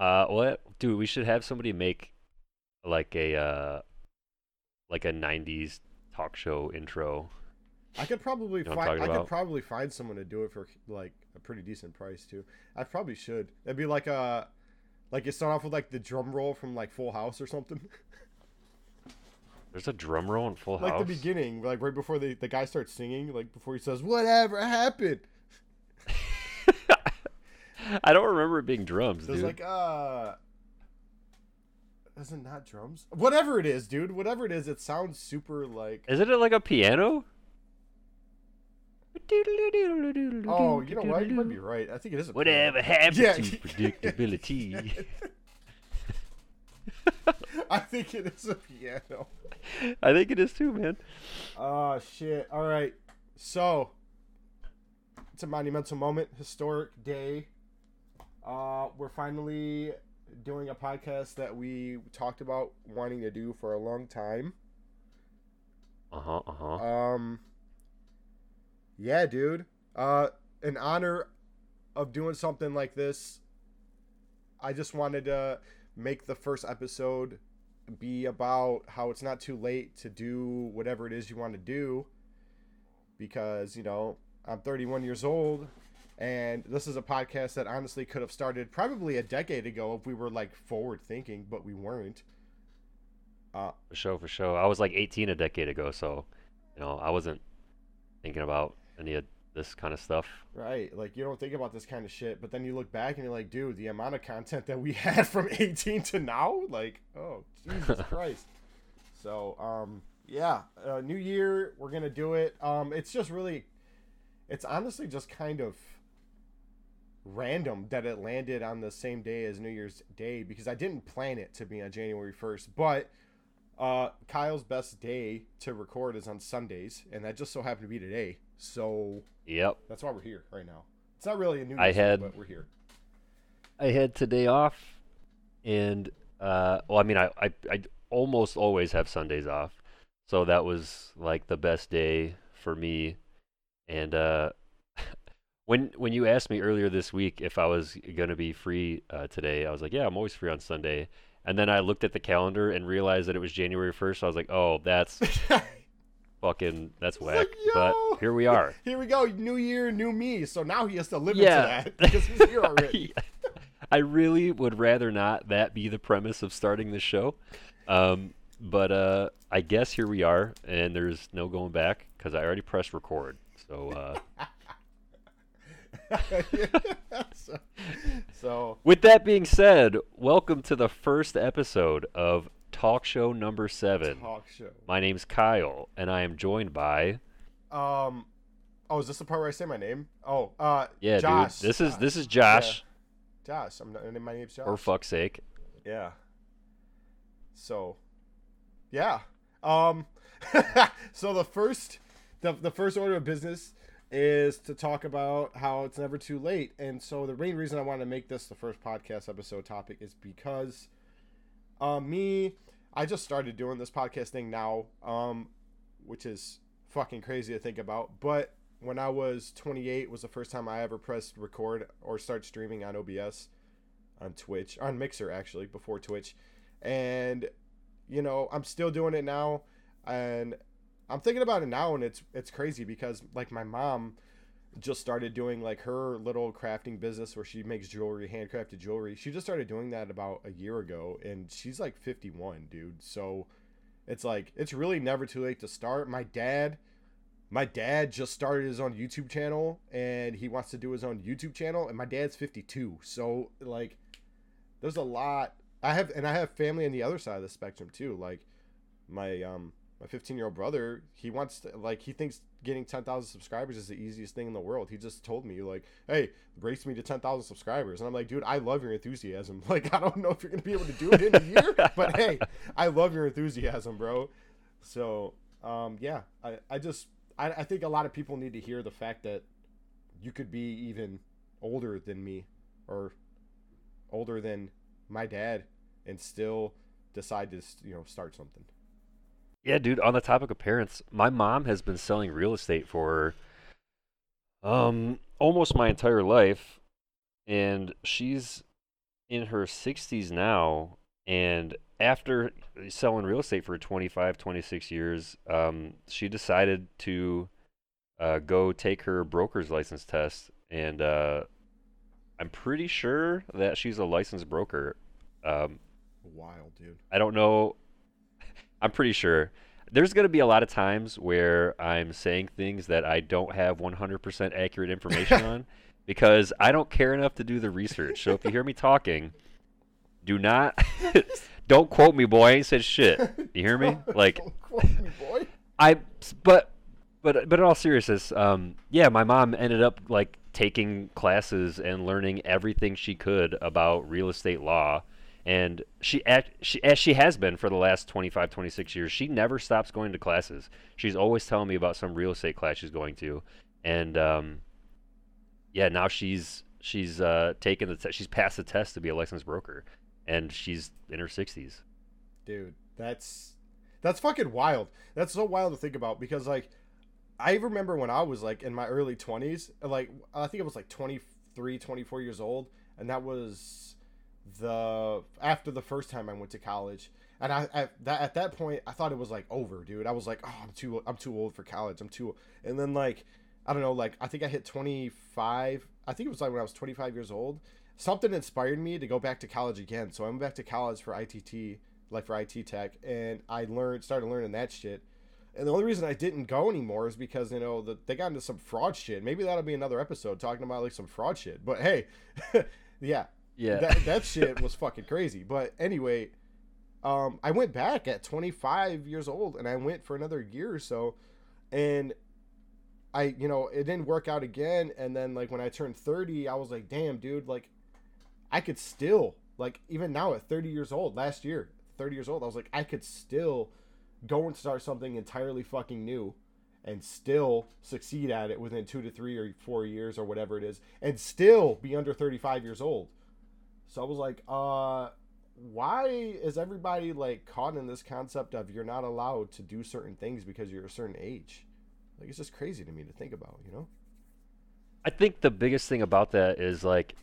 Uh, what, dude? We should have somebody make like a uh, like a '90s talk show intro. I could probably You know find. I could probably find someone to do it for like a pretty decent price too. I probably should. It'd be like a, like you start off with like the drum roll from like Full House or something. There's a drum roll in Full like House. Like the beginning, like right before the the guy starts singing, like before he says whatever happened. I don't remember it being drums, There's dude. like uh, is it not drums? Whatever it is, dude. Whatever it is, it sounds super like. Isn't it like a piano? Oh, you know what? You might be right. I think it is a. piano. Whatever happened Yeah. to predictability? I think it is a piano. I think it is too, man. Oh shit! All right, so it's a monumental moment, historic day. Uh, we're finally doing a podcast that we talked about wanting to do for a long time. Uh huh. Uh huh. Um, yeah, dude. Uh, in honor of doing something like this, I just wanted to make the first episode be about how it's not too late to do whatever it is you want to do. Because, you know, I'm 31 years old, and this is a podcast that honestly could have started probably a decade ago if we were like forward thinking, but we weren't. Uh, For sure, for sure. I was like 18 a decade ago, so you know I wasn't thinking about any of this kind of stuff. Right. Like you don't think about this kind of shit, but then you look back and you're like, dude, the amount of content that we had from 18 to now, like, oh, Jesus Christ. So, um, yeah, uh, new year, we're going to do it. Um, it's just really, it's honestly just kind of random that it landed on the same day as New Year's Day because I didn't plan it to be on January 1st, but uh, Kyle's best day to record is on Sundays, and that just so happened to be today. So, Yep. that's why we're here right now. It's not really a new I Year's thing, had- but we're here. I had today off, and uh, well, I mean, I, I I almost always have Sundays off, so that was like the best day for me. And uh, when when you asked me earlier this week if I was gonna be free uh, today, I was like, yeah, I'm always free on Sunday. And then I looked at the calendar and realized that it was January 1st. I was like, oh, that's fucking that's whack. like, but here we are. here we go. New year, new me. So now he has to live Yeah. into that because he's here already. I really would rather not that be the premise of starting the show. Um, but uh, I guess here we are, and there's no going back because I already pressed record. So, uh, so, so, with that being said, welcome to the first episode of Talk Show Number Seven. talk show. My name's Kyle, and I am joined by Um, oh, is this the part where I say my name? Oh, uh, yeah, Josh. dude. This is this is Josh. Josh. I'm not, my name's Josh. For fuck's sake. Yeah. So, yeah. Um, so the first, the, the first order of business is to talk about how it's never too late. And so the main reason I want to make this the first podcast episode topic is because, um, me, I just started doing this podcast thing now, um, which is fucking crazy to think about. But when I was 28 was the first time I ever pressed record or start streaming on OBS on Twitch, on Mixer actually, before Twitch. And you know, I'm still doing it now and I'm thinking about it now and it's it's crazy because like my mom just started doing like her little crafting business where she makes jewelry, handcrafted jewelry. She just started doing that about a year ago and she's like 51, dude. So it's like it's really never too late to start. My dad my dad just started his own YouTube channel and he wants to do his own YouTube channel and my dad's 52. So like there's a lot I have and I have family on the other side of the spectrum too. Like my um my 15 year old brother, he wants to like he thinks getting 10,000 subscribers is the easiest thing in the world. He just told me like, "Hey, race me to 10,000 subscribers." And I'm like, "Dude, I love your enthusiasm. Like, I don't know if you're going to be able to do it in a year, but hey, I love your enthusiasm, bro." So, um yeah, I I just I I think a lot of people need to hear the fact that you could be even older than me or older than my dad and still decide to you know start something. Yeah, dude, on the topic of parents, my mom has been selling real estate for um almost my entire life and she's in her 60s now, and after selling real estate for 25, 26 years, um, she decided to uh, go take her broker's license test, and uh, I'm pretty sure that she's a licensed broker. Um, Wild, dude. I don't know. I'm pretty sure. There's going to be a lot of times where I'm saying things that I don't have 100% accurate information on because I don't care enough to do the research. So if you hear me talking, do not don't quote me, boy. I ain't said shit. You hear me? Like Don't quote me, boy. I but but but in all seriousness, um, yeah, my mom ended up like taking classes and learning everything she could about real estate law. And she act, she as she has been for the last 25, 26 years. She never stops going to classes. She's always telling me about some real estate class she's going to, and um, yeah, now she's she's uh, taken the te- she's passed the test to be a licensed broker, and she's in her 60s. dude that's that's fucking wild that's so wild to think about because like i remember when i was like in my early 20s like i think i was like 23 24 years old and that was the after the first time i went to college and i at that, at that point i thought it was like over dude i was like oh i'm too i'm too old for college i'm too and then like i don't know like i think i hit 25 i think it was like when i was 25 years old something inspired me to go back to college again so i went back to college for itt like for ITT Tech, and I learned started learning that shit. And the only reason I didn't go anymore is because you know the, they got into some fraud shit. Maybe that'll be another episode talking about like some fraud shit. But hey, yeah, Yeah. that that shit was fucking crazy. But anyway, um, I went back at 25 years old, and I went for another year or so, and I you know it didn't work out again. And then like when I turned 30, I was like, damn, dude, like I could still like even now at 30 years old, last year, 30 years old, I was like, I could still go and start something entirely fucking new and still succeed at it within two to three or four years or whatever it is and still be under 35 years old. So I was like, uh, why is everybody like caught in this concept of you're not allowed to do certain things because you're a certain age? Like, it's just crazy to me to think about, you know? I think the biggest thing about that is like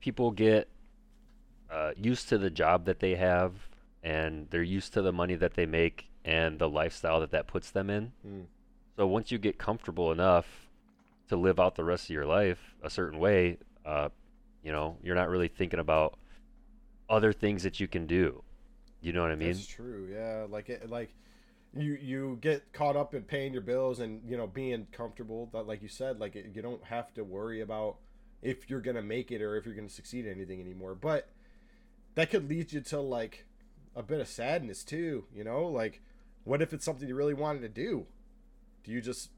people get uh, used to the job that they have and they're used to the money that they make and the lifestyle that that puts them in. Mm. So once you get comfortable enough to live out the rest of your life a certain way, uh, you know, you're not really thinking about other things that you can do. You know what I mean? That's true. Yeah, like it, like you you get caught up in paying your bills and you know being comfortable. That like you said, like it, you don't have to worry about if you're gonna make it or if you're gonna succeed at anything anymore. But that could lead you to like a bit of sadness too. You know, like what if it's something you really wanted to do? Do you just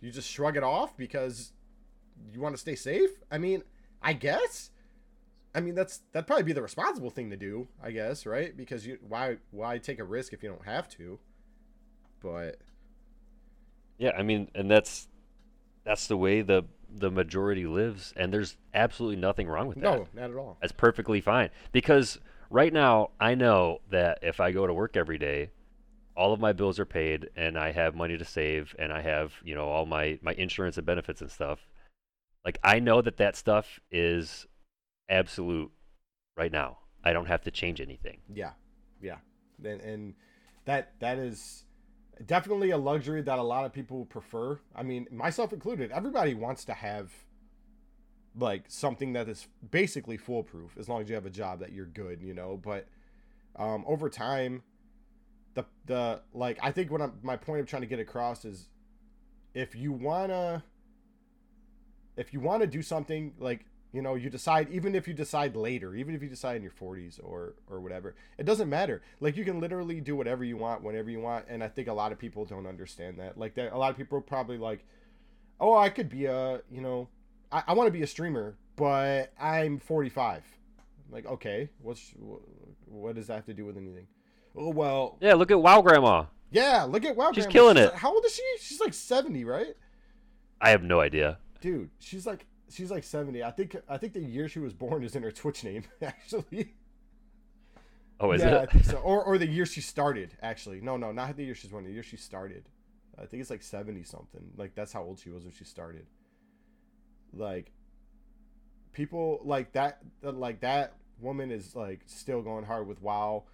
do you just shrug it off because you want to stay safe? I mean, I guess. I mean, that's that'd probably be the responsible thing to do, I guess, right? Because you why why take a risk if you don't have to? But Yeah, I mean, and that's that's the way the the majority lives, and there's absolutely nothing wrong with that. no, not at all. That's perfectly fine because right now I know that if I go to work every day, all of my bills are paid and I have money to save and I have, you know, all my my insurance and benefits and stuff. Like I know that that stuff is absolute right now. I don't have to change anything. Yeah, yeah, and and that that is definitely a luxury that a lot of people prefer. I mean, myself included. Everybody wants to have like something that is basically foolproof as long as you have a job that you're good, you know. But um, over time, the the like I think what I'm, my point of trying to get across is if you wanna if you want to do something like you know you decide even if you decide later even if you decide in your 40s or or whatever it doesn't matter like you can literally do whatever you want whenever you want and i think a lot of people don't understand that like that a lot of people are probably like oh i could be a you know i, I want to be a streamer but i'm 45 like okay what's what does that have to do with anything oh well Yeah, look at Wow Grandma. yeah look at wow She's Grandma. killing it. like- how old is she she's like 70 right I have no idea. Dude she's like she's like 70 i think i think the year she was born is in her twitch name actually. Oh, is yeah it? so. Or, or the year she started actually. No no not the year she's born the year she started. I think it's like 70 something. Like that's how old she was when she started. Like people like that like that woman is like still going hard with WoW.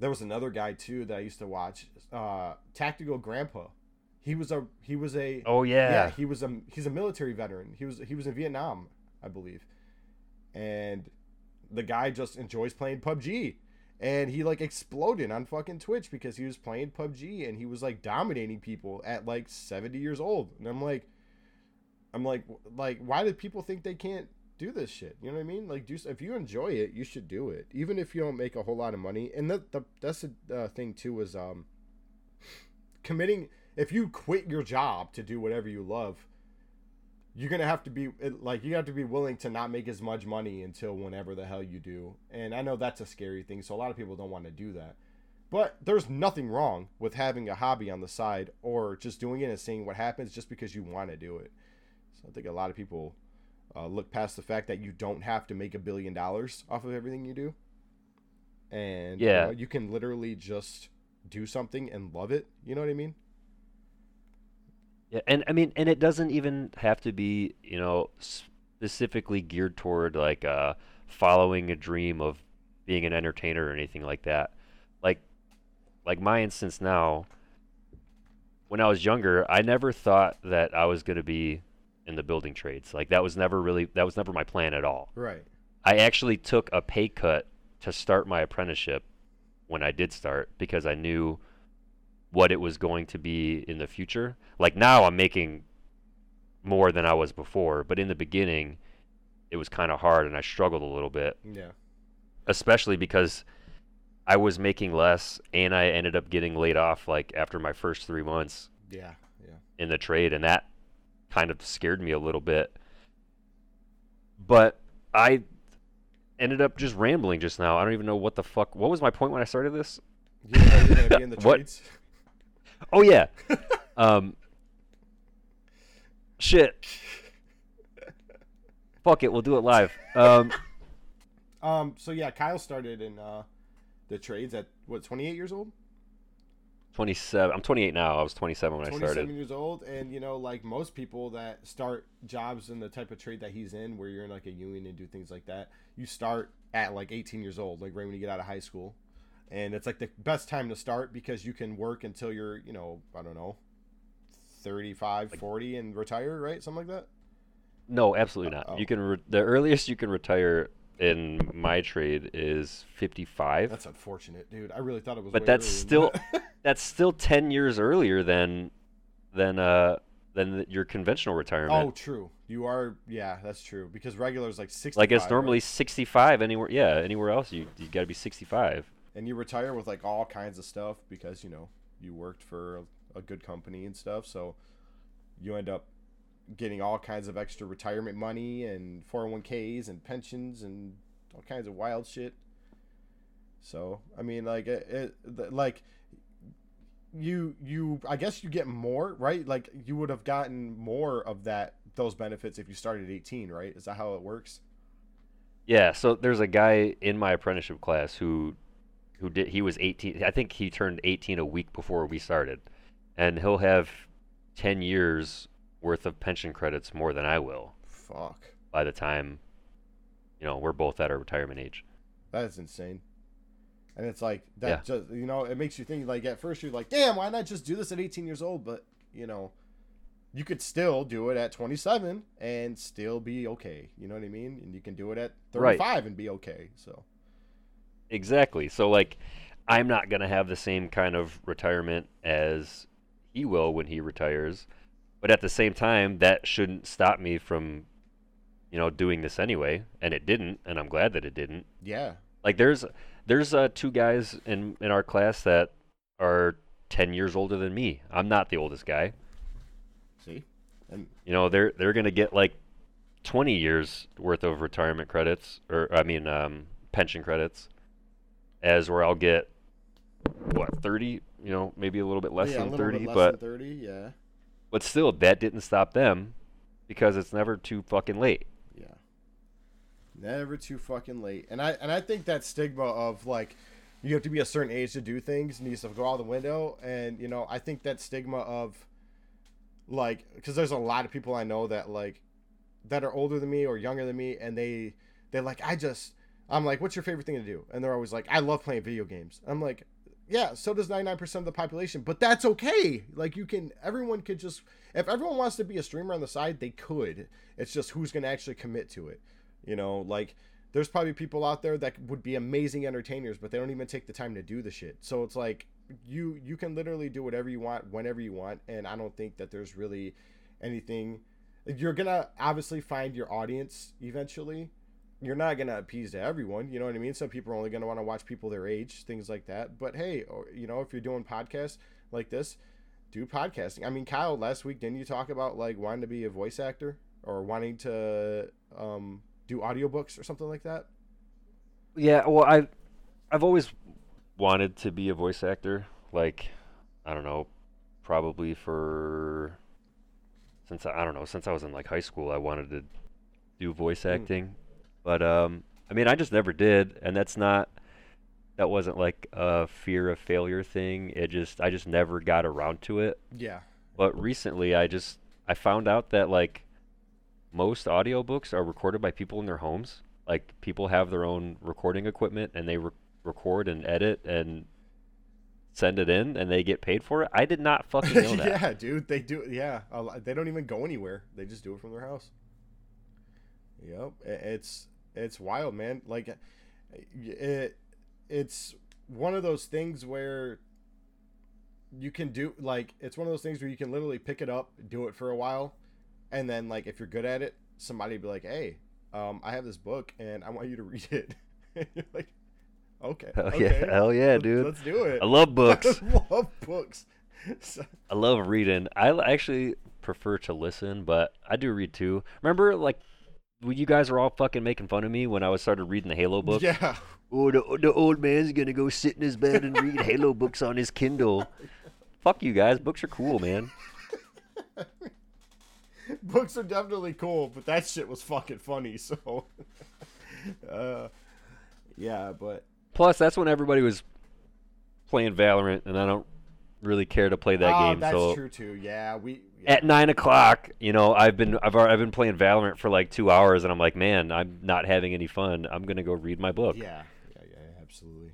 There was another guy too that I used to watch, uh, Tactical Grandpa. He was a he was a Oh yeah. yeah he was a he's a military veteran. He was he was in Vietnam, I believe, and the guy just enjoys playing PUBG. And he like exploded on fucking Twitch because he was playing PUBG and he was like dominating people at like 70 years old. And I'm like, I'm like, like, why do people think they can't do this shit? You know what I mean? Like, do if you enjoy it, you should do it, even if you don't make a whole lot of money. And that the that's the uh, thing too is um committing. If you quit your job to do whatever you love, you're gonna have to be like you have to be willing to not make as much money until whenever the hell you do. And I know that's a scary thing, so a lot of people don't want to do that. But there's nothing wrong with having a hobby on the side or just doing it and seeing what happens just because you want to do it. So I think a lot of people uh, look past the fact that you don't have to make a billion dollars off of everything you do, and you Yeah. know, you can literally just do something and love it. You know what I mean? Yeah, and I mean, and it doesn't even have to be, you know, specifically geared toward like uh, following a dream of being an entertainer or anything like that. Like, like my instance now. When I was younger, I never thought that I was going to be in the building trades. Like that was never really that was never my plan at all. Right. I actually took a pay cut to start my apprenticeship when I did start because I knew what it was going to be in the future. Like now I'm making more than I was before, but in the beginning it was kind of hard and I struggled a little bit, Yeah. especially because I was making less and I ended up getting laid off like after my first 3 months Yeah. Yeah. in the trade and that kind of scared me a little bit. But I ended up just rambling just now. I don't even know what the fuck. What was my point when I started this? You know you're gonna be in the What? Oh yeah. um shit. Fuck it, we'll do it live. Um Um. So yeah, Kyle started in uh, the trades at what 28 years old. 27. I'm 28 now. I was 27 when I started. 27 started. years old, and you know, like most people that start jobs in the type of trade that he's in, where you're in like a union and do things like that, you start at like 18 years old, like right when you get out of high school, and it's like the best time to start because you can work until you're, you know, I don't know, 35, 40, and retire, right? Something like that. No, absolutely not. Uh-oh. You can re- the earliest you can retire in my trade is 55. That's unfortunate, dude. I really thought it was. but that's still that. that's still 10 years earlier than than uh than your conventional retirement. oh, true. You are. Yeah, that's true. Because regular is like 60. like it's normally 65 anywhere. Yeah, anywhere else you you got to be 65. And you retire with like all kinds of stuff because you know you worked for a, good company and stuff. So you end up getting all kinds of extra retirement money and 401ks and pensions and all kinds of wild shit. So i mean like it, it like you you i guess you get more right? Like you would have gotten more of that those benefits if you started at 18 right? Is that how it works? Yeah, so there's a guy in my apprenticeship class who who did he was 18 I think he turned 18 a week before we started. And he'll have 10 years worth of pension credits more than I will fuck by the time you know, we're both at our retirement age. That is insane. And it's like that Yeah. just you know, it makes you think like at first you're like, damn, why not just do this at 18 years old? But you know, you could still do it at 27 and still be okay. You know what I mean? And you can do it at Right. 35 and be okay. So Exactly. So like I'm not going to have the same kind of retirement as he will when he retires. But at the same time, that shouldn't stop me from you know doing this anyway, and it didn't, and I'm glad that it didn't. yeah, Like there's there's uh, two guys in in our class that are 10 years older than me. I'm not the oldest guy. see, and You know, they're they're going to get like 20 years worth of retirement credits or I mean um, pension credits as where I'll get what 30, you know, maybe a little bit less yeah, than little 30, bit less but than 30. Yeah, but still that didn't stop them because it's never too fucking late. yeah. Never too fucking late. And I and I think that stigma of like you have to be a certain age to do things needs to go out the window. And you know, I think that stigma of like because there's a lot of people I know that like that are older than me or younger than me, and they they're like, I just I'm like, what's your favorite thing to do? And they're always like, I love playing video games. I'm like, yeah, so does 99% of the population, but that's okay. Like you can everyone could just if everyone wants to be a streamer on the side, they could. It's just who's going to actually commit to it. You know, like there's probably people out there that would be amazing entertainers, but they don't even take the time to do the shit. So it's like you you can literally do whatever you want whenever you want, and I don't think that there's really anything. You're gonna obviously find your audience eventually. You're not gonna appease to everyone, you know what I mean. Some people are only gonna want to watch people their age, things like that. But hey, or, you know, if you're doing podcasts like this, do podcasting. I mean, Kyle, last week didn't you talk about like wanting to be a voice actor or wanting to um, do audiobooks or something like that? Yeah, well, I I've always wanted to be a voice actor. Like, I don't know, probably for since I, I don't know since I was in like high school, I wanted to do voice Mm. But um, I mean, I just never did, and that's not that wasn't like a fear of failure thing. It just I just never got around to it. Yeah. But recently, I just I found out that like most audiobooks are recorded by people in their homes. Like people have their own recording equipment and they re- record and edit and send it in and they get paid for it. I did not fucking know that. yeah, dude, they do. Yeah, they don't even go anywhere. They just do it from their house. Yep, it's it's wild, man. Like, it it's one of those things where you can do like it's one of those things where you can literally pick it up, do it for a while, and then like if you're good at it, somebody be like, "Hey, um, I have this book and I want you to read it." and you're like, "Okay, Hell okay, yeah, hell yeah, let's- dude. let's do it." I love books. I love books. So- I love reading. I actually prefer to listen, but I do read too. Remember, like, you guys were all fucking making fun of me when I was started reading the Halo books? Yeah. Oh, the, the old man's gonna go sit in his bed and read Halo books on his Kindle. Fuck you guys. Books are cool, man. Books are definitely cool, but that shit was fucking funny, so uh yeah, but Plus, that's when everybody was playing Valorant, and I don't really care to play that Oh, game. that's so true too. Yeah, we yeah. at nine o'clock, you know, I've been I've I've been playing Valorant for like two hours, and I'm like, man, I'm not having any fun. I'm gonna go read my book. yeah, yeah, yeah, absolutely.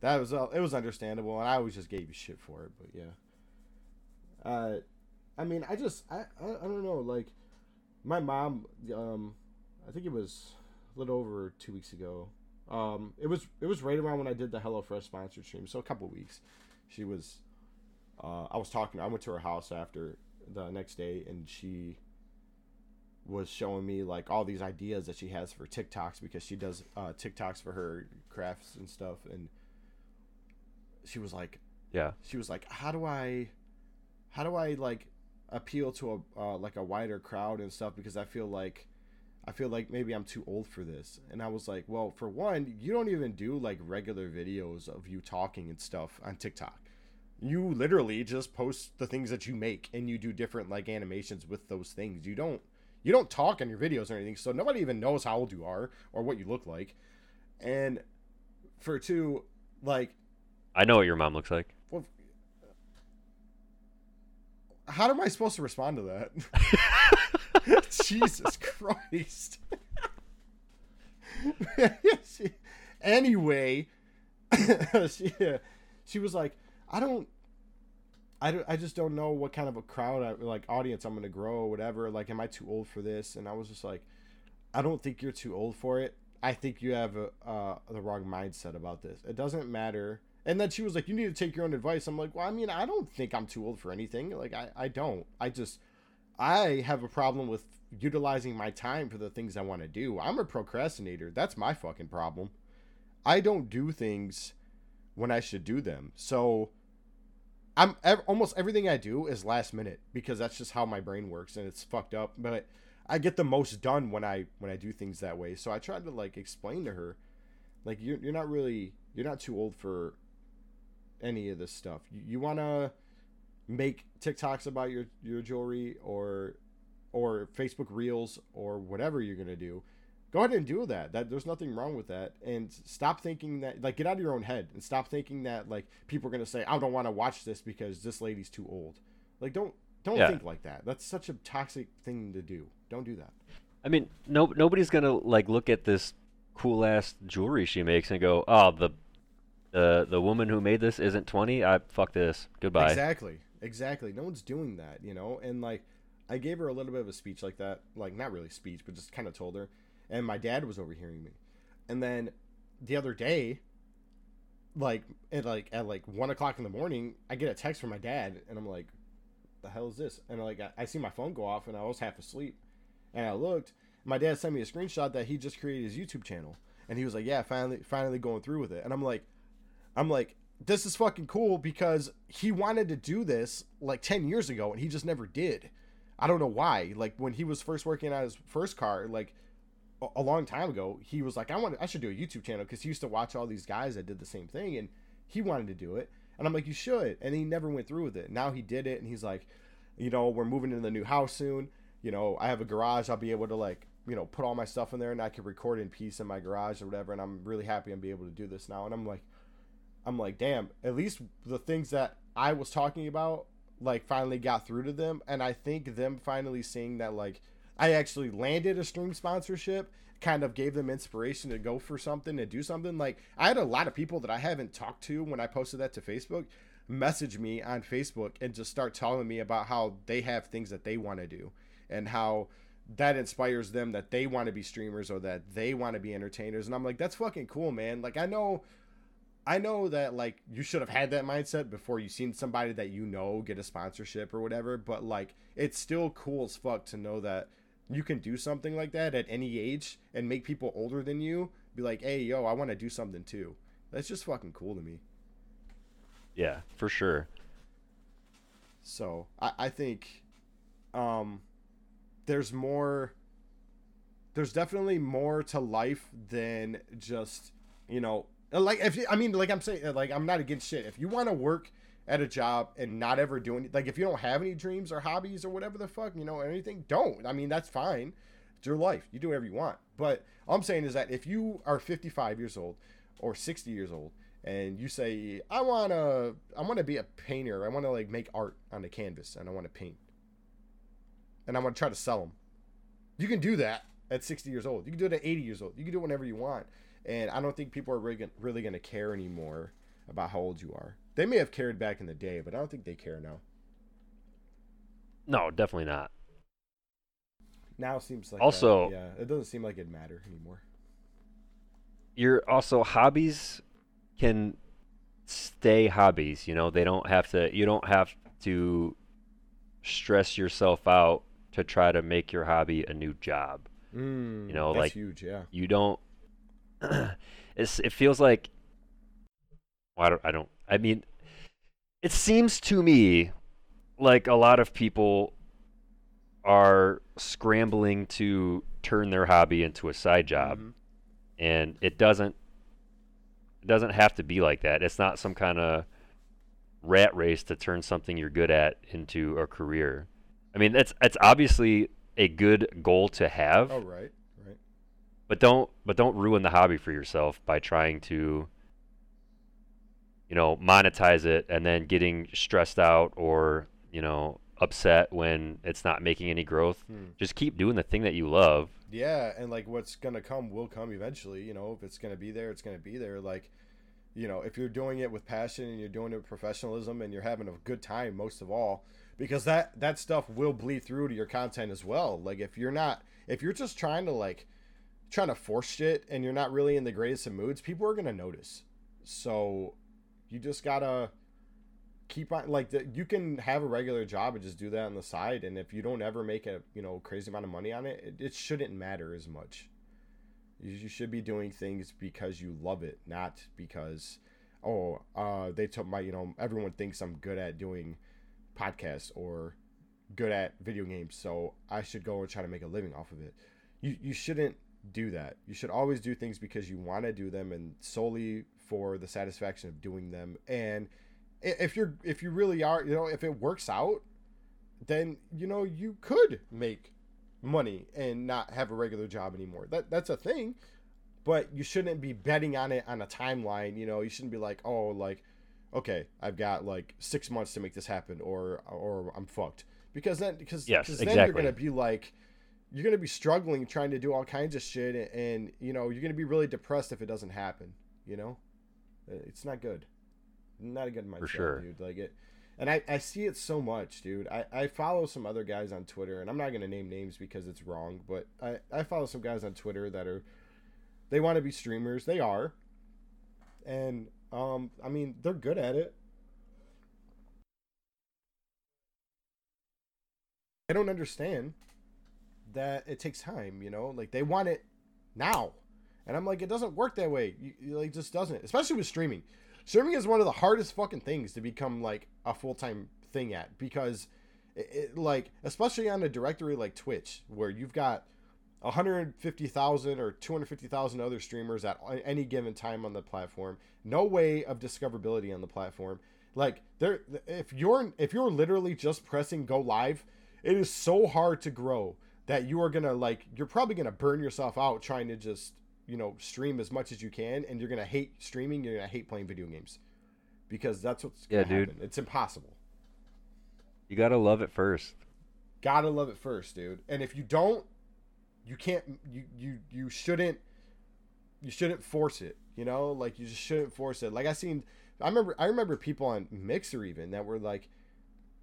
That was uh, it was understandable, and I always just gave you shit for it, but yeah. Uh, I mean, I just I I, I don't know, like my mom, um, I think it was a little over two weeks ago. Um, it was it was right around when I did the HelloFresh sponsored stream, so a couple weeks. She was, uh, I was talking. I went to her house after the next day, and she was showing me like all these ideas that she has for TikToks because she does uh, TikToks for her crafts and stuff, and she was like, Yeah. she was like, how do I, how do I like appeal to a uh, like a wider crowd and stuff because I feel like. I feel like maybe I'm too old for this. And I was like, well, for one, you don't even do like regular videos of you talking and stuff on TikTok. You literally just post the things that you make and you do different like animations with those things. You don't you don't talk in your videos or anything, so nobody even knows how old you are or what you look like. And for two, like I know what your mom looks like. well, how am I supposed to respond to that? Jesus Christ. Anyway, she, she was like, I don't, I, I just don't know what kind of a crowd, I, like audience I'm to grow or whatever. Like, am I too old for this? And I was just like, I don't think you're too old for it. I think you have a, uh, the wrong mindset about this. It doesn't matter. And then she was like, "You need to take your own advice." I'm like, "Well, I mean, I don't think I'm too old for anything. Like, I, I don't. I just, I have a problem with utilizing my time for the things I want to do. I'm a procrastinator. That's my fucking problem. I don't do things when I should do them. So, I'm ev- almost everything I do is last minute because that's just how my brain works and it's fucked up. But I get the most done when I when I do things that way. So I tried to like explain to her, like you're you're not really you're not too old for any of this stuff. You, you want to make TikToks about your your jewelry or or Facebook Reels or whatever you're gonna do. Go ahead and do that. That there's nothing wrong with that. And stop thinking that like get out of your own head and stop thinking that like people are gonna say I don't want to watch this because this lady's too old. Like don't don't Yeah. think like that. That's such a toxic thing to do. Don't do that. I mean, no nobody's gonna like look at this cool ass jewelry she makes and go, oh the the the woman who made this isn't 20. I fuck this. Goodbye. Exactly. Exactly. No one's doing that, you know? And like I gave her a little bit of a speech like that, like not really speech, but just kind of told her. And my dad was overhearing me. And then the other day, like at like at like one o'clock in the morning, I get a text from my dad, and I'm like, "The hell is this?" And like I, I see my phone go off, and I was half asleep, and I looked. My dad sent me a screenshot that he just created his YouTube channel, and he was like, "Yeah, finally, finally going through with it." And I'm like, I'm like, this is fucking cool because he wanted to do this like 10 years ago and he just never did. I don't know why. Like when he was first working on his first car, like a, long time ago, he was like, I want, I should do a YouTube channel because he used to watch all these guys that did the same thing, and he wanted to do it. And I'm like, you should. And he never went through with it. Now he did it, and he's like, you know, we're moving into the new house soon. You know, I have a garage. I'll be able to like, you know, put all my stuff in there, and I can record in peace in my garage or whatever. And I'm really happy I'm be able to do this now. And I'm like, I'm like, damn. At least the things that I was talking about like finally got through to them and i think them finally seeing that like i actually landed a stream sponsorship kind of gave them inspiration to go for something to do something. Like i had a lot of people that i haven't talked to when i posted that to facebook message me on facebook and just start telling me about how they have things that they want to do and how that inspires them that they want to be streamers or that they want to be entertainers. And i'm like that's fucking cool man. Like i know I know that like you should have had that mindset before you seen somebody that you know get a sponsorship or whatever, but like it's still cool as fuck to know that you can do something like that at any age and make people older than you be like, "Hey, yo, I want to do something too." That's just fucking cool to me. Yeah, for sure. So I, I think um, there's more. There's definitely more to life than just you know like if I mean like I'm saying like I'm not against shit. If you want to work at a job and not ever doing like if you don't have any dreams or hobbies or whatever the fuck you know anything, don't. I mean that's fine. It's your life. You do whatever you want. But all I'm saying is that if you are 55 years old or 60 years old and you say I want to I want to be a painter. I want to like make art on the canvas and I want to paint. And I want to try to sell them. You can do that at 60 years old. You can do it at 80 years old. You can do it whenever you want and I don't think people are really, really going to care anymore about how old you are. They may have cared back in the day, but I don't think they care now. No, definitely not. Now seems like also that, yeah, it doesn't seem like it matter anymore. Your also hobbies can stay hobbies. You know, they don't have to. You don't have to stress yourself out to try to make your hobby a new job. Mm, you know, that's like huge. Yeah. You don't it's, it feels like I don't I don't I mean it seems to me like a lot of people are scrambling to turn their hobby into a side job Mhm. and it doesn't it doesn't have to be like that it's not some kind of rat race to turn something you're good at into a career i mean it's it's obviously a good goal to have Oh right, right. but don't but don't ruin the hobby for yourself by trying to you know monetize it and then getting stressed out or you know upset when it's not making any growth Hmm. just keep doing the thing that you love Yeah, and like what's gonna come will come eventually. You know, if it's gonna be there, it's gonna be there. Like, you know, if you're doing it with passion and you're doing it with professionalism and you're having a good time, most of all, because that that stuff will bleed through to your content as well. Like, if you're not, if you're just trying to like, trying to force shit and you're not really in the greatest of moods, people are gonna notice. So, you just gotta keep on like the, you can have a regular job and just do that on the side and if you don't ever make a you know crazy amount of money on it it, it shouldn't matter as much. You, you should be doing things because you love it not because oh uh they took my you know everyone thinks i'm good at doing podcasts or good at video games so i should go and try to make a living off of it. You you shouldn't do that. You should always do things because you want to do them and solely for the satisfaction of doing them. And if you're if you really are you know if it works out then you know you could make money and not have a regular job anymore. That that's a thing but you shouldn't be betting on it on a timeline you know? You shouldn't be like oh like okay i've got like six months to make this happen or or i'm fucked. Because then because Yes, then you're gonna be like you're gonna be struggling trying to do all kinds of shit, and, and you know you're gonna be really depressed if it doesn't happen. You know, it's not good. Not a good mindset, sure. dude. Like it, and I, I see it so much, dude. I, I follow some other guys on Twitter, and I'm not gonna name names because it's wrong, but I, I follow some guys on Twitter that are they want to be streamers. They are, and um, I mean they're good at it. I don't understand that it takes time, you know? Like they want it now. And I'm like, it doesn't work that way. You, you- like, just doesn't. Especially with streaming. Streaming is one of the hardest fucking things to become like a full time thing at because, it, it, like, especially on a directory like Twitch, where you've got 150,000 or 250,000 other streamers at any given time on the platform. No way of discoverability on the platform. Like there, if you're if you're literally just pressing go live, it is so hard to grow that you are gonna like you're probably gonna burn yourself out trying to just you know stream as much as you can, and you're gonna hate streaming. You're gonna hate playing video games because that's what's gonna Yeah, dude. happen. It's impossible. You gotta love it first. Gotta love it first, dude. And if you don't, you can't. You you you shouldn't. You shouldn't force it. You know, like you just shouldn't force it. Like I seen. I remember. I remember people on Mixer even that were like,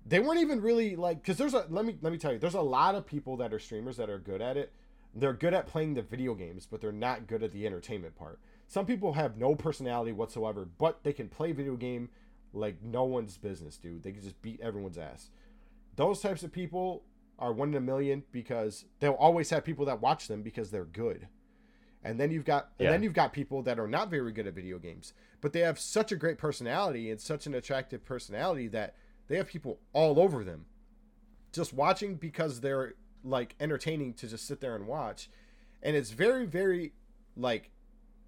they weren't even really like. Because there's a. Let me let me tell you. There's a lot of people that are streamers that are good at it. They're good at playing the video games, but they're not good at the entertainment part. Some people have no personality whatsoever, but they can play video game like no one's business, dude. They can just beat everyone's ass. Those types of people are one in a million because they'll always have people that watch them because they're good. And then you've got and then you've got people that are not very good at video games, but they have such a great personality and such an attractive personality that they have people all over them just watching because they're like entertaining to just sit there and watch. And it's very very like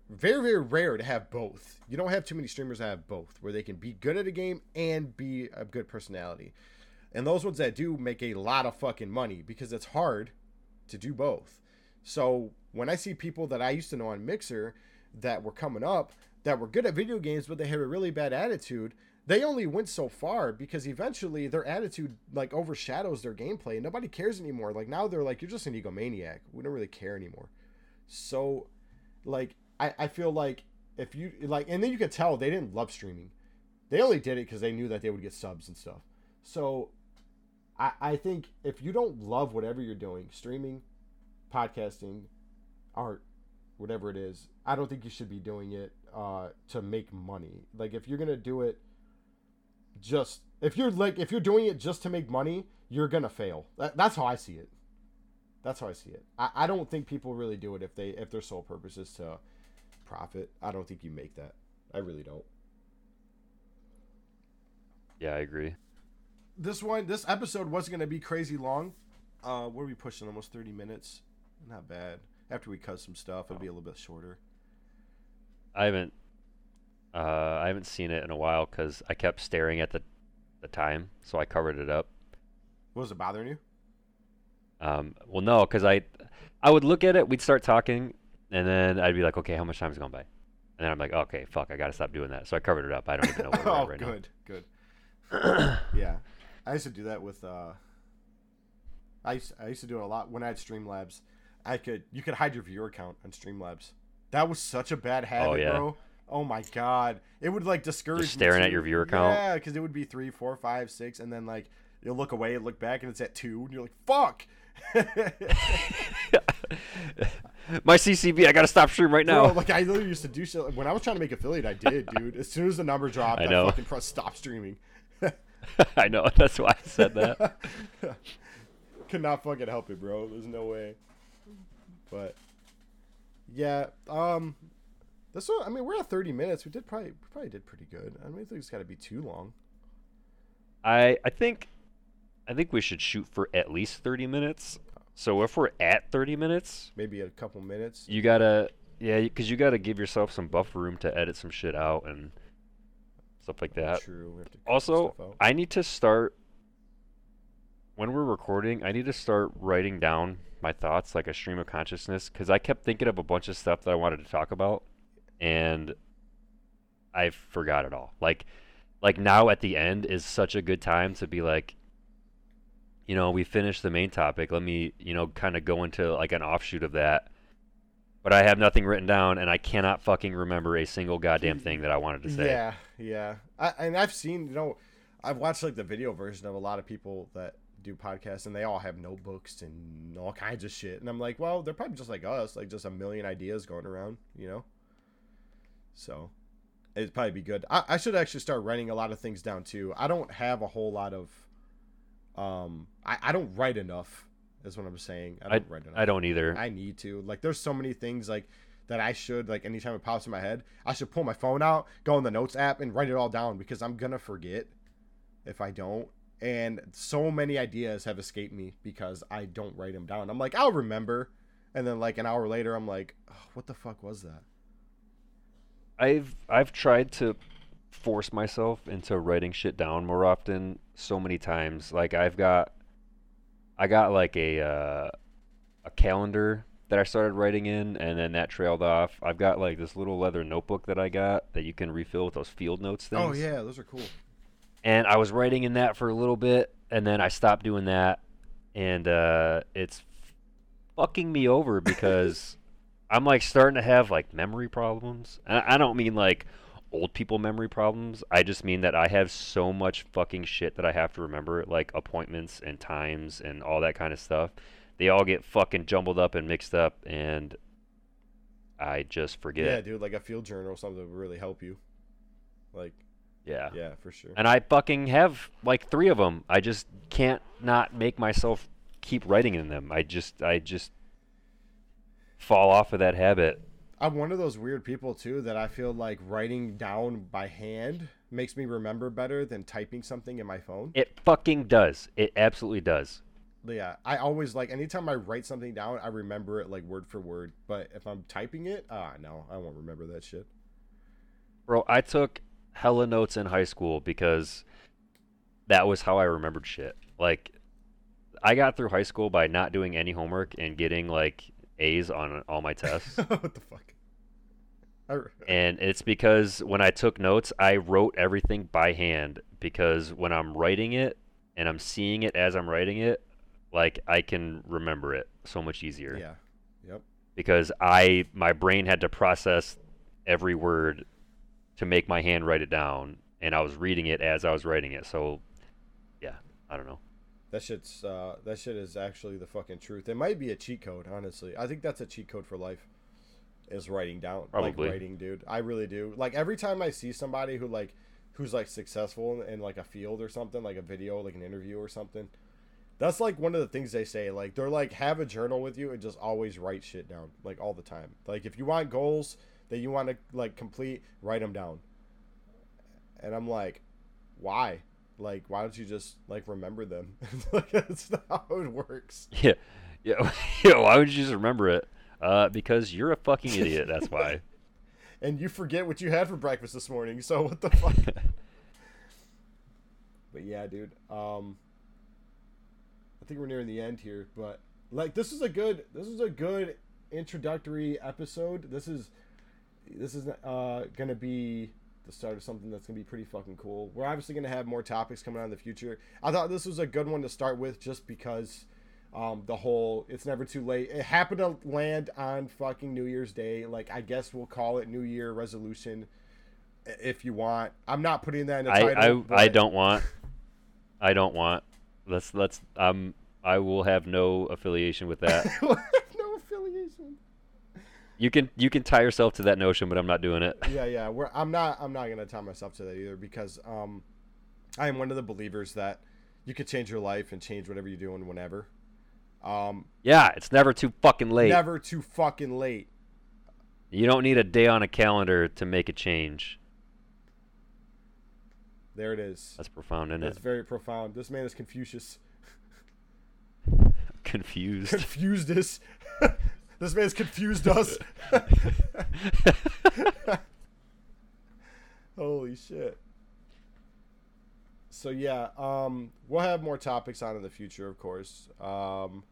very very rare to have both. You don't have too many streamers that have both where they can be good at a game and be a good personality. And those ones that do make a lot of fucking money because it's hard to do both. So when I see people that I used to know on Mixer that were coming up that were good at video games but they had a really bad attitude, they only went so far because eventually their attitude like overshadows their gameplay and nobody cares anymore. Like now they're like, you're just an egomaniac. We don't really care anymore. So like I, I feel like if you like and then you could tell they didn't love streaming. They only did it because they knew that they would get subs and stuff. So I, I think if you don't love whatever you're doing, streaming, podcasting, art, whatever it is, I don't think you should be doing it uh, to make money. Like if you're gonna do it, just if you're like if you're doing it just to make money, you're gonna fail. That, that's how I see it. That's how I see it. I, I don't think people really do it if they if their sole purpose is to profit. I don't think you make that. I really don't. Yeah, I agree. this one this episode wasn't going to be crazy long uh what are we pushing almost 30 minutes not bad after we cut some stuff it'll be a little bit shorter I haven't uh, I haven't seen it in a while because I kept staring at the the time, so I covered it up. what was it bothering you Um, well, no, because I I would look at it, we'd start talking, and then I'd be like, okay, how much time's gone by? And then I'm like, okay, fuck, I gotta stop doing that. So I covered it up. I don't even know where we're oh at right good good yeah i used to do that with uh I used, I used to do it a lot when i had streamlabs i could you could hide your viewer count on streamlabs that was such a bad habit yeah. bro oh my god it would like discourage Just staring at your viewer count? yeah because it would be three four five six and then like you'll look away look back and it's at two and you're like fuck. My CCV, I gotta stop stream right now. Bro, like I literally used to do shit. When I was trying to make affiliate, I did, dude. As soon as the number dropped, I I, fucking pressed stop streaming. I know, that's why I said that. Could not fucking help it, bro. There's no way. But yeah, um, this one. I mean, we're at 30 minutes. We did probably we probably did pretty good. I don't think it's got to be too long. I I think I think we should shoot for at least 30 minutes. So if we're at 30 minutes, Maybe a couple minutes. you gotta yeah, because you gotta give yourself some buffer room to edit some shit out and stuff like that. True. We have to Also. I need to start when we're recording. I need to start writing down my thoughts, like a stream of consciousness, because I kept thinking of a bunch of stuff that I wanted to talk about, and I forgot it all. Like, like now at the end is such a good time to be like, you know, we finished the main topic. Let me, you know, kind of go into like an offshoot of that. But I have nothing written down, and I cannot fucking remember a single goddamn thing that I wanted to say. Yeah, yeah. I, and I've seen, you know, I've watched like the video version of a lot of people that do podcasts, and they all have notebooks and all kinds of shit. And I'm like, well, they're probably just like us, like just a million ideas going around, you know. So it'd probably be good. I, I should actually start writing a lot of things down too. I don't have a whole lot of. Um, I, I don't write enough. Is what I'm saying. I don't write enough. I don't either. I need to. Like, there's so many things like that I should like. Anytime it pops in my head, I should pull my phone out, go in the notes app, and write it all down because I'm gonna forget if I don't. And so many ideas have escaped me because I don't write them down. I'm like, I'll remember, and then like an hour later, I'm like, oh, what the fuck was that? I've I've tried to force myself into writing shit down more often so many times. Like I've got I got like a uh, a calendar that I started writing in and then that trailed off. I've got like this little leather notebook that I got that you can refill with those field notes things. Oh yeah, those are cool. And I was writing in that for a little bit and then I stopped doing that and uh, it's fucking me over because I'm like starting to have like memory problems. And I don't mean like old people memory problems. I just mean that I have so much fucking shit that I have to remember, like appointments and times and all that kind of stuff. They all get fucking jumbled up and mixed up, and I just forget. Yeah, dude, like a field journal or something would really help you. Like, yeah, yeah, for sure. And I fucking have like three of them. I just can't not make myself keep writing in them. I just, I just fall off of that habit. I'm one of those weird people too that I feel like writing down by hand makes me remember better than typing something in my phone. It fucking does. It absolutely does. Yeah, I always like anytime I write something down, I remember it like word for word. But if I'm typing it, ah, no, I won't remember that shit. Bro, I took hella notes in high school because that was how I remembered shit. Like, I got through high school by not doing any homework and getting like A's on all my tests. what the fuck? and it's because when I took notes, I wrote everything by hand because when I'm writing it and I'm seeing it as I'm writing it, like I can remember it so much easier. Yeah. Yep. Because I my brain had to process every word to make my hand write it down and I was reading it as I was writing it. So yeah, I don't know. That shit's uh, that shit is actually the fucking truth. It might be a cheat code, honestly. I think that's a cheat code for life. Is writing down, Probably. like writing, dude. I really do. Like every time I see somebody who like, who's like successful in, in like a field or something, like a video, like an interview or something. That's like one of the things they say. Like they're like have a journal with you and just always write shit down, like all the time. Like if you want goals that you want to like complete, write them down. And I'm like, why? Like why don't you just like remember them? Like that's not how it works. Yeah. Yeah yeah why would you just remember it? Uh because you're a fucking idiot that's why. And you forget what you had for breakfast this morning so what the fuck? But yeah dude um i think we're nearing the end here but like this is a good this is a good introductory episode. This is this is uh gonna be the start of something that's gonna be pretty fucking cool. We're obviously gonna have more topics coming out in the future. I thought this was a good one to start with, just because um, the whole it's never too late. It happened to land on fucking New Year's Day. Like I guess we'll call it New Year resolution if you want. I'm not putting that in the title. I I. I don't want. I don't want. Let's let's um I will have no affiliation with that. no affiliation. You can you can tie yourself to that notion, but I'm not doing it. Yeah, yeah. We're, I'm not I'm not gonna tie myself to that either because um, I am one of the believers that you could change your life and change whatever you're doing whenever. Um, yeah, it's never too fucking late. Never too fucking late. You don't need a day on a calendar to make a change. There it is. That's profound, isn't That's it? That's very profound. This man is Confucius. Confused. Confused is. This man's confused us. Holy shit. So yeah, um, we'll have more topics on in the future, of course. Um,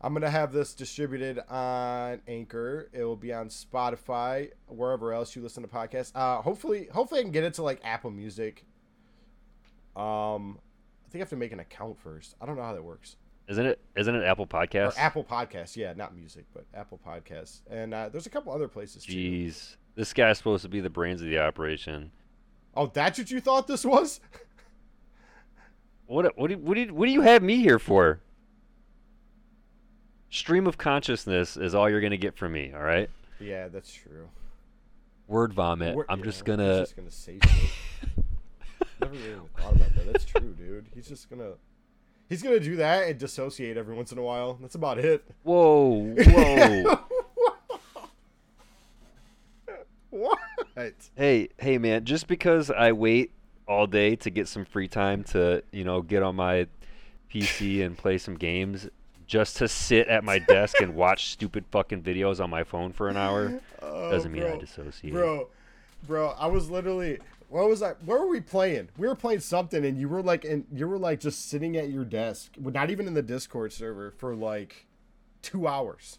I'm gonna have this distributed on Anchor. It will be on Spotify, wherever else you listen to podcasts. Uh, hopefully, hopefully I can get it to like Apple Music. Um, I think I have to make an account first. I don't know how that works. Isn't it? Isn't it Apple Podcasts? Or Apple Podcasts, yeah, not music, but Apple Podcasts, and uh, there's a couple other places too. Jeez, this guy's supposed to be the brains of the operation. Oh, that's what you thought this was? What? What do? What do? You, what do you have me here for? Stream of consciousness is all you're gonna get from me. All right. yeah, that's true. Word vomit. We're- I'm yeah, just gonna. just gonna say shit. Never really thought about that. That's true, dude. He's just gonna. He's gonna do that and dissociate every once in a while. That's about it. Whoa! Whoa! what? hey, hey, man! Just because I wait all day to get some free time to, you know, get on my PC and play some games, just to sit at my desk and watch stupid fucking videos on my phone for an hour, Oh, doesn't mean I dissociate. Bro, bro, I was literally. What was I? Where were we playing? We were playing something, and you were like, and you were like just sitting at your desk, not even in the Discord server, for like two hours.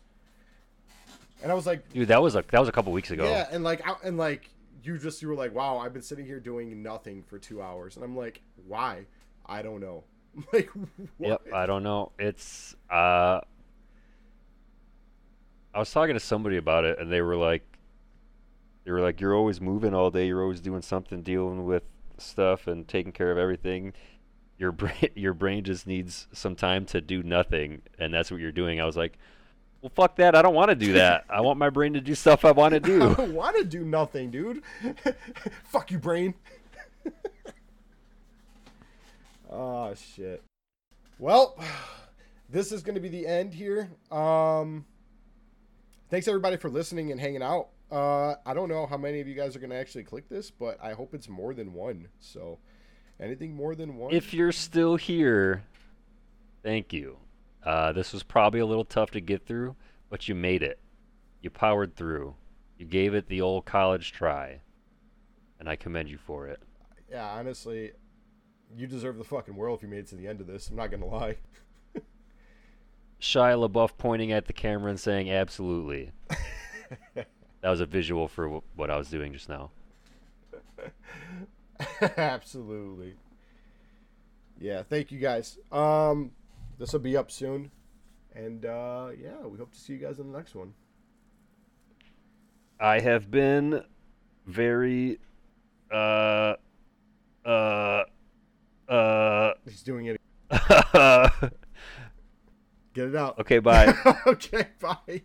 And I was like, Dude, that was a that was a couple weeks ago. yeah, and like, I, and like, you just you were like, wow, I've been sitting here doing nothing for two hours, and I'm like, why? I don't know. like, what? Yep, I don't know. It's uh I was talking to somebody about it and they were like they were like you're always moving all day, you're always doing something dealing with stuff and taking care of everything. Your brain your brain just needs some time to do nothing and that's what you're doing. I was like, "Well, fuck that. I don't want to do that. I want my brain to do stuff I want to I do." don't want to do nothing, dude. Fuck you, brain. oh shit. Well, this is going to be the end here. Um, thanks everybody for listening and hanging out. Uh, I don't know how many of you guys are going to actually click this, but I hope it's more than one. So, anything more than one? if you're still here, thank you. Uh, this was probably a little tough to get through, but you made it. You powered through. You gave it the old college try, and I commend you for it. yeah, honestly, you deserve the fucking world if you made it to the end of this. I'm not going to lie. Shia LaBeouf pointing at the camera and saying, "Absolutely." that was a visual for wh- what I was doing just now. Absolutely. Yeah, thank you guys. Um this will be up soon. And uh yeah, we hope to see you guys in the next one. I have been very, uh, uh, uh. He's doing it. Get it out. okay, bye. okay, bye.